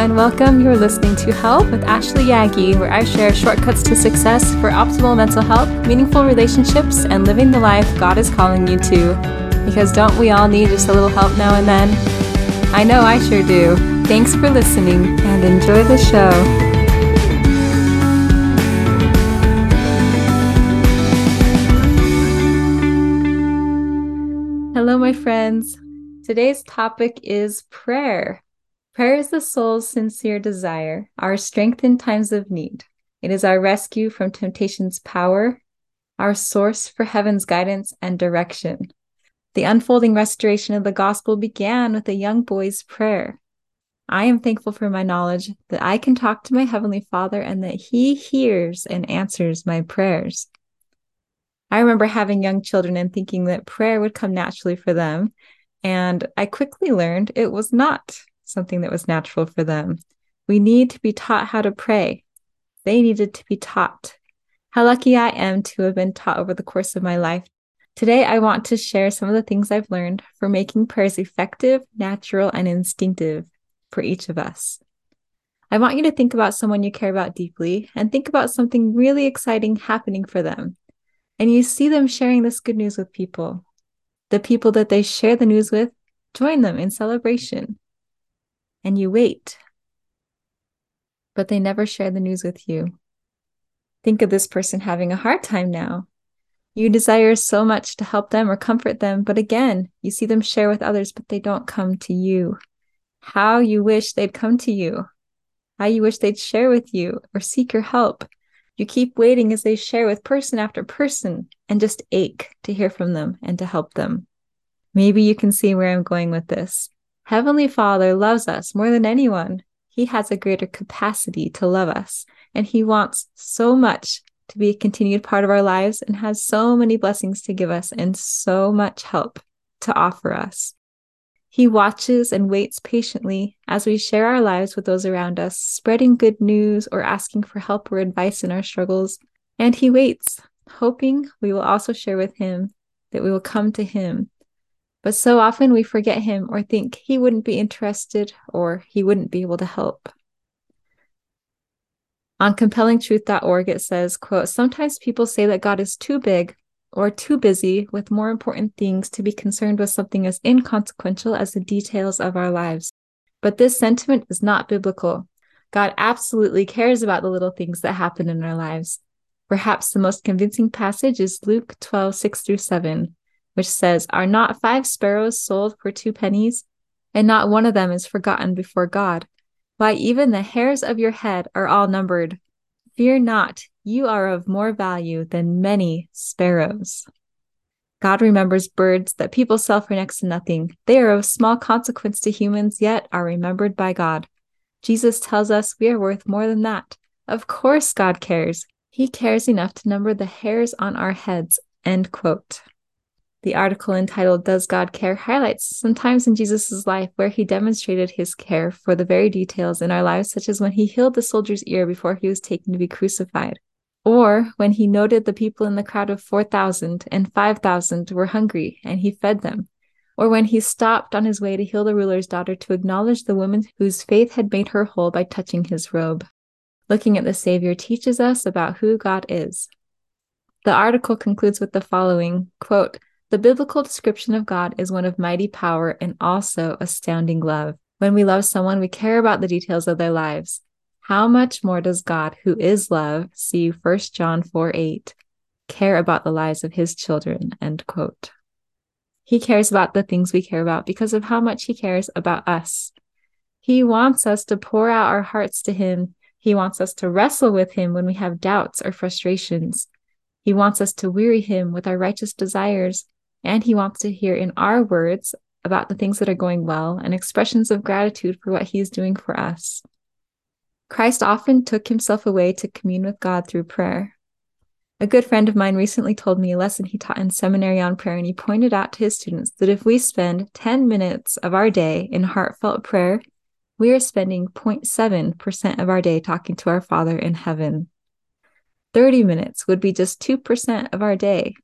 and welcome. You're listening to Help with Ashley Yagi, where I share shortcuts to success for optimal mental health, meaningful relationships, and living the life God is calling you to. Because don't we all need just a little help now and then? I know I sure do. Thanks for listening and enjoy the show. Hello, my friends. Today's topic is prayer. Prayer is the soul's sincere desire, our strength in times of need. It is our rescue from temptation's power, our source for heaven's guidance and direction. The unfolding restoration of the gospel began with a young boy's prayer. I am thankful for my knowledge that I can talk to my Heavenly Father and that He hears and answers my prayers. I remember having young children and thinking that prayer would come naturally for them, and I quickly learned it was not something that was natural for them. We need to be taught how to pray. They needed to be taught. How lucky I am to have been taught over the course of my life. Today, I want to share some of the things I've learned for making prayers effective, natural, and instinctive for each of us. I want you to think about someone you care about deeply and think about something really exciting happening for them. And you see them sharing this good news with people. The people that they share the news with, join them in celebration and you wait. But they never share the news with you. Think of this person having a hard time now. You desire so much to help them or comfort them, but again, you see them share with others, but they don't come to you. How you wish they'd come to you. How you wish they'd share with you or seek your help. You keep waiting as they share with person after person and just ache to hear from them and to help them. Maybe you can see where I'm going with this. Heavenly Father loves us more than anyone. He has a greater capacity to love us, and He wants so much to be a continued part of our lives and has so many blessings to give us and so much help to offer us. He watches and waits patiently as we share our lives with those around us, spreading good news or asking for help or advice in our struggles. And He waits, hoping we will also share with Him, that we will come to Him but so often we forget him or think he wouldn't be interested or he wouldn't be able to help. On compellingtruth.org, it says, quote, sometimes people say that God is too big or too busy with more important things to be concerned with something as inconsequential as the details of our lives. But this sentiment is not biblical. God absolutely cares about the little things that happen in our lives. Perhaps the most convincing passage is Luke 12, 6 through 7, which says, Are not five sparrows sold for two pennies? And not one of them is forgotten before God. Why, even the hairs of your head are all numbered. Fear not, you are of more value than many sparrows. God remembers birds that people sell for next to nothing. They are of small consequence to humans, yet are remembered by God. Jesus tells us we are worth more than that. Of course, God cares. He cares enough to number the hairs on our heads. End quote. The article entitled Does God Care highlights some times in Jesus' life where he demonstrated his care for the very details in our lives, such as when he healed the soldier's ear before he was taken to be crucified, or when he noted the people in the crowd of 4,000 and 5,000 were hungry and he fed them, or when he stopped on his way to heal the ruler's daughter to acknowledge the woman whose faith had made her whole by touching his robe. Looking at the Savior teaches us about who God is. The article concludes with the following quote, the biblical description of God is one of mighty power and also astounding love. When we love someone, we care about the details of their lives. How much more does God, who is love, see 1 John 4 8, care about the lives of his children? End quote. He cares about the things we care about because of how much he cares about us. He wants us to pour out our hearts to him. He wants us to wrestle with him when we have doubts or frustrations. He wants us to weary him with our righteous desires and he wants to hear in our words about the things that are going well and expressions of gratitude for what he is doing for us. Christ often took himself away to commune with God through prayer. A good friend of mine recently told me a lesson he taught in seminary on prayer, and he pointed out to his students that if we spend 10 minutes of our day in heartfelt prayer, we are spending 0.7% of our day talking to our Father in heaven. 30 minutes would be just 2% of our day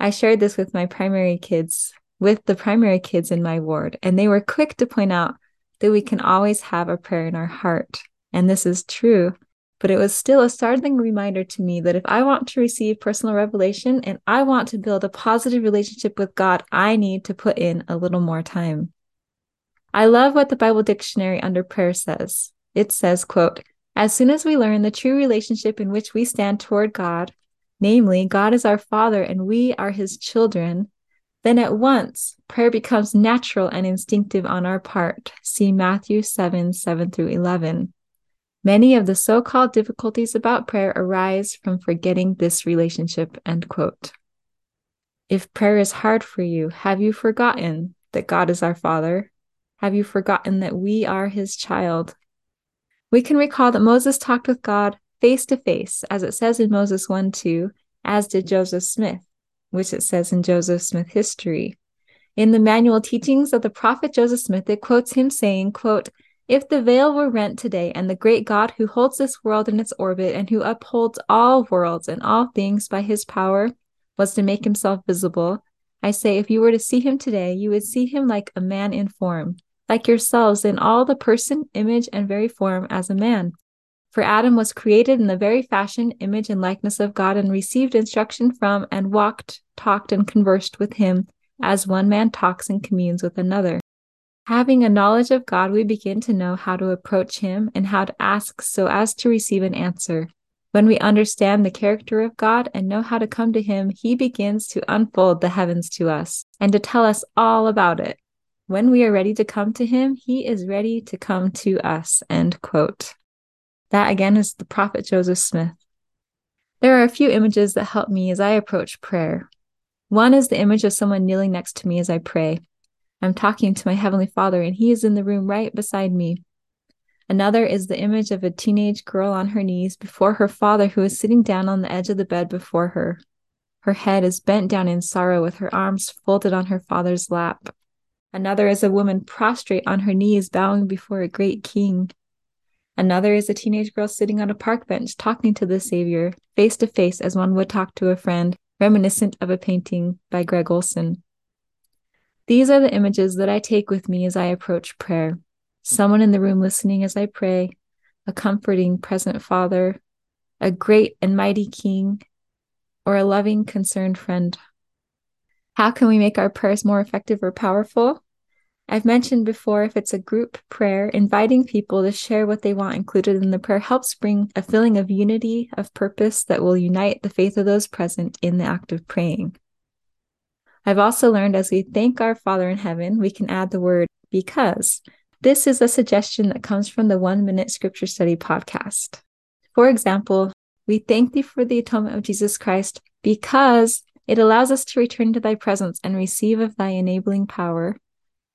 I shared this with my primary kids, with the primary kids in my ward, and they were quick to point out that we can always have a prayer in our heart. And this is true. But it was still a startling reminder to me that if I want to receive personal revelation and I want to build a positive relationship with God, I need to put in a little more time. I love what the Bible dictionary under prayer says. It says, quote, as soon as we learn the true relationship in which we stand toward God, namely, God is our Father and we are his children, then at once prayer becomes natural and instinctive on our part. See Matthew 7 7 through 11. Many of the so called difficulties about prayer arise from forgetting this relationship. End quote. If prayer is hard for you, have you forgotten that God is our Father? Have you forgotten that we are his child? We can recall that Moses talked with God face to face, as it says in Moses 1 2, as did Joseph Smith, which it says in Joseph Smith history. In the manual teachings of the prophet Joseph Smith, it quotes him saying, quote, if the veil were rent today, and the great God who holds this world in its orbit and who upholds all worlds and all things by his power was to make himself visible, I say, if you were to see him today, you would see him like a man in form, like yourselves in all the person, image, and very form as a man. For Adam was created in the very fashion, image, and likeness of God, and received instruction from, and walked, talked, and conversed with him, as one man talks and communes with another. Having a knowledge of God, we begin to know how to approach Him and how to ask so as to receive an answer. When we understand the character of God and know how to come to Him, He begins to unfold the heavens to us and to tell us all about it. When we are ready to come to Him, He is ready to come to us. End quote. That again is the prophet Joseph Smith. There are a few images that help me as I approach prayer. One is the image of someone kneeling next to me as I pray. I'm talking to my Heavenly Father, and He is in the room right beside me. Another is the image of a teenage girl on her knees before her father, who is sitting down on the edge of the bed before her. Her head is bent down in sorrow, with her arms folded on her father's lap. Another is a woman prostrate on her knees, bowing before a great king. Another is a teenage girl sitting on a park bench, talking to the Savior, face to face as one would talk to a friend, reminiscent of a painting by Greg Olsen. These are the images that I take with me as I approach prayer. Someone in the room listening as I pray, a comforting present father, a great and mighty king, or a loving, concerned friend. How can we make our prayers more effective or powerful? I've mentioned before if it's a group prayer, inviting people to share what they want included in the prayer helps bring a feeling of unity, of purpose that will unite the faith of those present in the act of praying. I've also learned as we thank our Father in heaven, we can add the word because. This is a suggestion that comes from the One Minute Scripture Study podcast. For example, we thank thee for the atonement of Jesus Christ because it allows us to return to thy presence and receive of thy enabling power.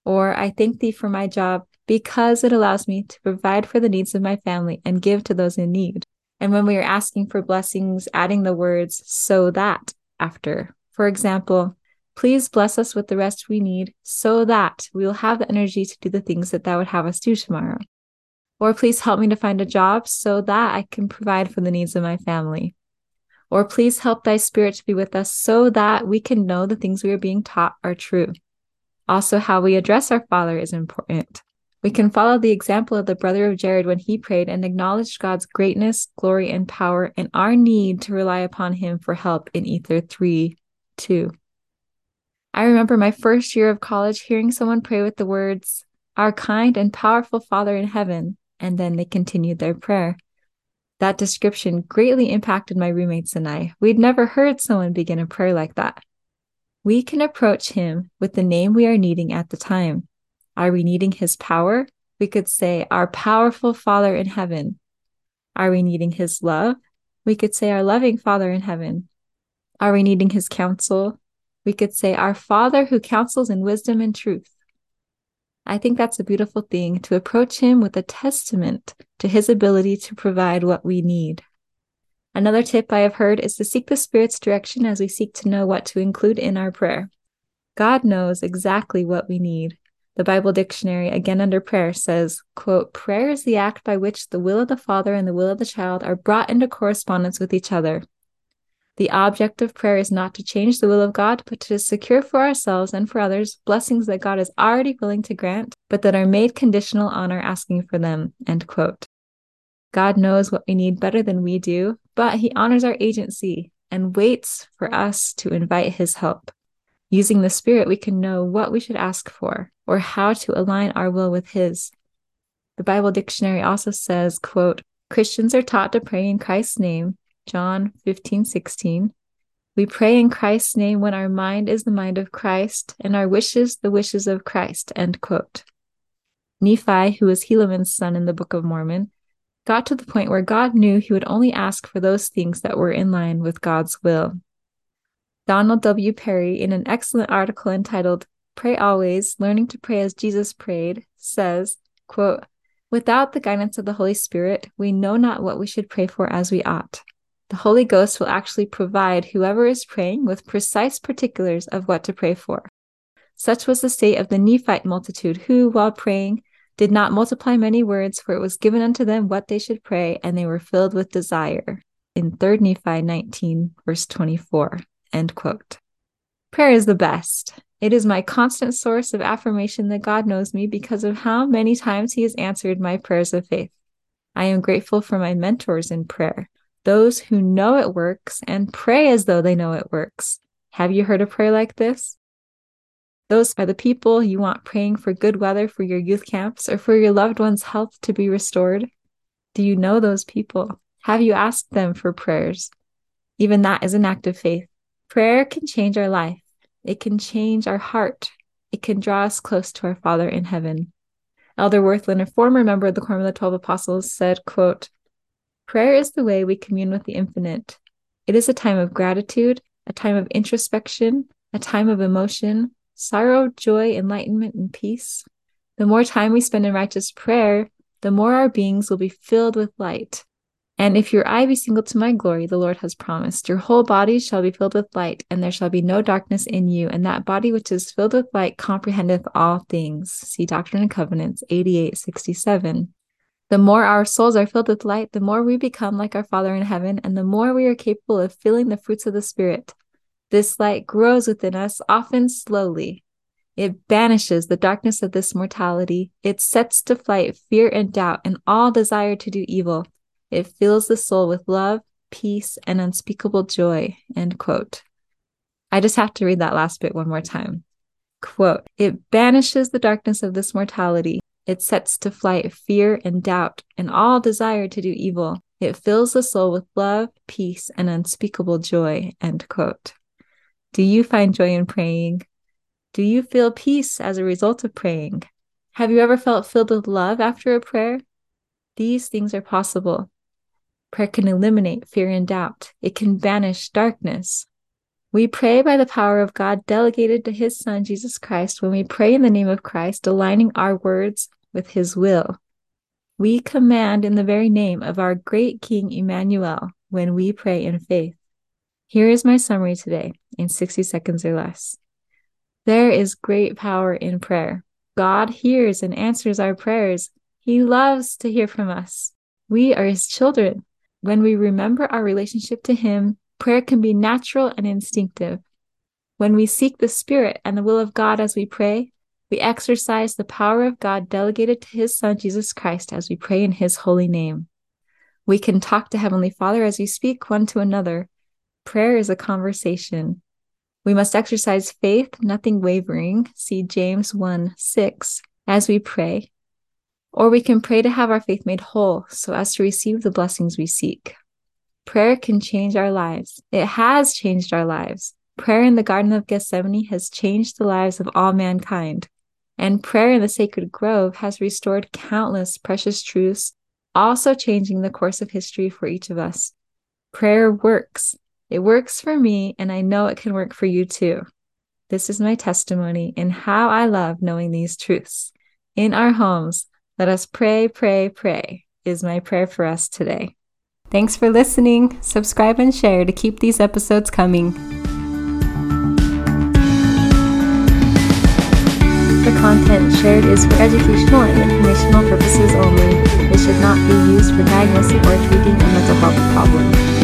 Or I thank thee for my job because it allows me to provide for the needs of my family and give to those in need. And when we are asking for blessings, adding the words so that after. For example, Please bless us with the rest we need so that we will have the energy to do the things that thou would have us do tomorrow. Or please help me to find a job so that I can provide for the needs of my family. Or please help thy spirit to be with us so that we can know the things we are being taught are true. Also, how we address our Father is important. We can follow the example of the brother of Jared when he prayed and acknowledged God's greatness, glory, and power, and our need to rely upon him for help in Ether 3 2. I remember my first year of college hearing someone pray with the words, Our kind and powerful Father in heaven, and then they continued their prayer. That description greatly impacted my roommates and I. We'd never heard someone begin a prayer like that. We can approach him with the name we are needing at the time. Are we needing his power? We could say, Our powerful Father in heaven. Are we needing his love? We could say, Our loving Father in heaven. Are we needing his counsel? we could say, Our Father who counsels in wisdom and truth. I think that's a beautiful thing to approach Him with a testament to His ability to provide what we need. Another tip I have heard is to seek the Spirit's direction as we seek to know what to include in our prayer. God knows exactly what we need. The Bible dictionary, again under prayer, says, quote, Prayer is the act by which the will of the Father and the will of the child are brought into correspondence with each other. The object of prayer is not to change the will of God, but to secure for ourselves and for others blessings that God is already willing to grant but that are made conditional on our asking for them. End quote. God knows what we need better than we do, but he honors our agency and waits for us to invite his help. Using the Spirit, we can know what we should ask for or how to align our will with his. The Bible dictionary also says, quote, Christians are taught to pray in Christ's name, John 15, 16. We pray in Christ's name when our mind is the mind of Christ and our wishes the wishes of Christ, end quote. Nephi, who was Helaman's son in the Book of Mormon, got to the point where God knew he would only ask for those things that were in line with God's will. Donald W. Parry, in an excellent article entitled Pray Always, Learning to Pray as Jesus Prayed, says, quote, Without the guidance of the Holy Spirit, we know not what we should pray for as we ought. The Holy Ghost will actually provide whoever is praying with precise particulars of what to pray for. Such was the state of the Nephite multitude, who, while praying, did not multiply many words, for it was given unto them what they should pray, and they were filled with desire. In 3 Nephi 19, verse 24. End quote. Prayer is the best. It is my constant source of affirmation that God knows me because of how many times He has answered my prayers of faith. I am grateful for my mentors in prayer, those who know it works and pray as though they know it works. Have you heard a prayer like this? Those are the people you want praying for good weather for your youth camps or for your loved one's health to be restored. Do you know those people? Have you asked them for prayers? Even that is an act of faith. Prayer can change our life. It can change our heart. It can draw us close to our Father in heaven. Elder Wirthlin, a former member of the Quorum of the Twelve Apostles, said, quote, Prayer is the way we commune with the infinite. It is a time of gratitude, a time of introspection, a time of emotion, sorrow, joy, enlightenment, and peace. The more time we spend in righteous prayer, the more our beings will be filled with light. And if your eye be single to my glory, the Lord has promised, your whole body shall be filled with light, and there shall be no darkness in you. And that body which is filled with light comprehendeth all things. See Doctrine and Covenants 8867. The more our souls are filled with light, the more we become like our Father in heaven, and the more we are capable of feeling the fruits of the Spirit. This light grows within us, often slowly. It banishes the darkness of this mortality. It sets to flight fear and doubt and all desire to do evil. It fills the soul with love, peace, and unspeakable joy. End quote. I just have to read that last bit one more time. Quote, it banishes the darkness of this mortality. It sets to flight fear and doubt and all desire to do evil. It fills the soul with love, peace, and unspeakable joy. End quote. Do you find joy in praying? Do you feel peace as a result of praying? Have you ever felt filled with love after a prayer? These things are possible. Prayer can eliminate fear and doubt, it can banish darkness. We pray by the power of God delegated to His Son, Jesus Christ, when we pray in the name of Christ, aligning our words with His will. We command in the very name of our great King Emmanuel when we pray in faith. Here is my summary today in 60 seconds or less. There is great power in prayer. God hears and answers our prayers. He loves to hear from us. We are His children. When we remember our relationship to Him, prayer can be natural and instinctive. When we seek the Spirit and the will of God as we pray, we exercise the power of God delegated to His Son, Jesus Christ, as we pray in His holy name. We can talk to Heavenly Father as we speak one to another Prayer is a conversation. We must exercise faith, nothing wavering. See James 1 6 as we pray. Or we can pray to have our faith made whole so as to receive the blessings we seek. Prayer can change our lives. It has changed our lives. Prayer in the Garden of Gethsemane has changed the lives of all mankind. And prayer in the sacred grove has restored countless precious truths, also changing the course of history for each of us. Prayer works. It works for me, and I know it can work for you too. This is my testimony in how I love knowing these truths. In our homes, let us pray, pray, pray, is my prayer for us today. Thanks for listening. Subscribe and share to keep these episodes coming. The content shared is for educational and informational purposes only. It should not be used for diagnosing or treating a mental health problem.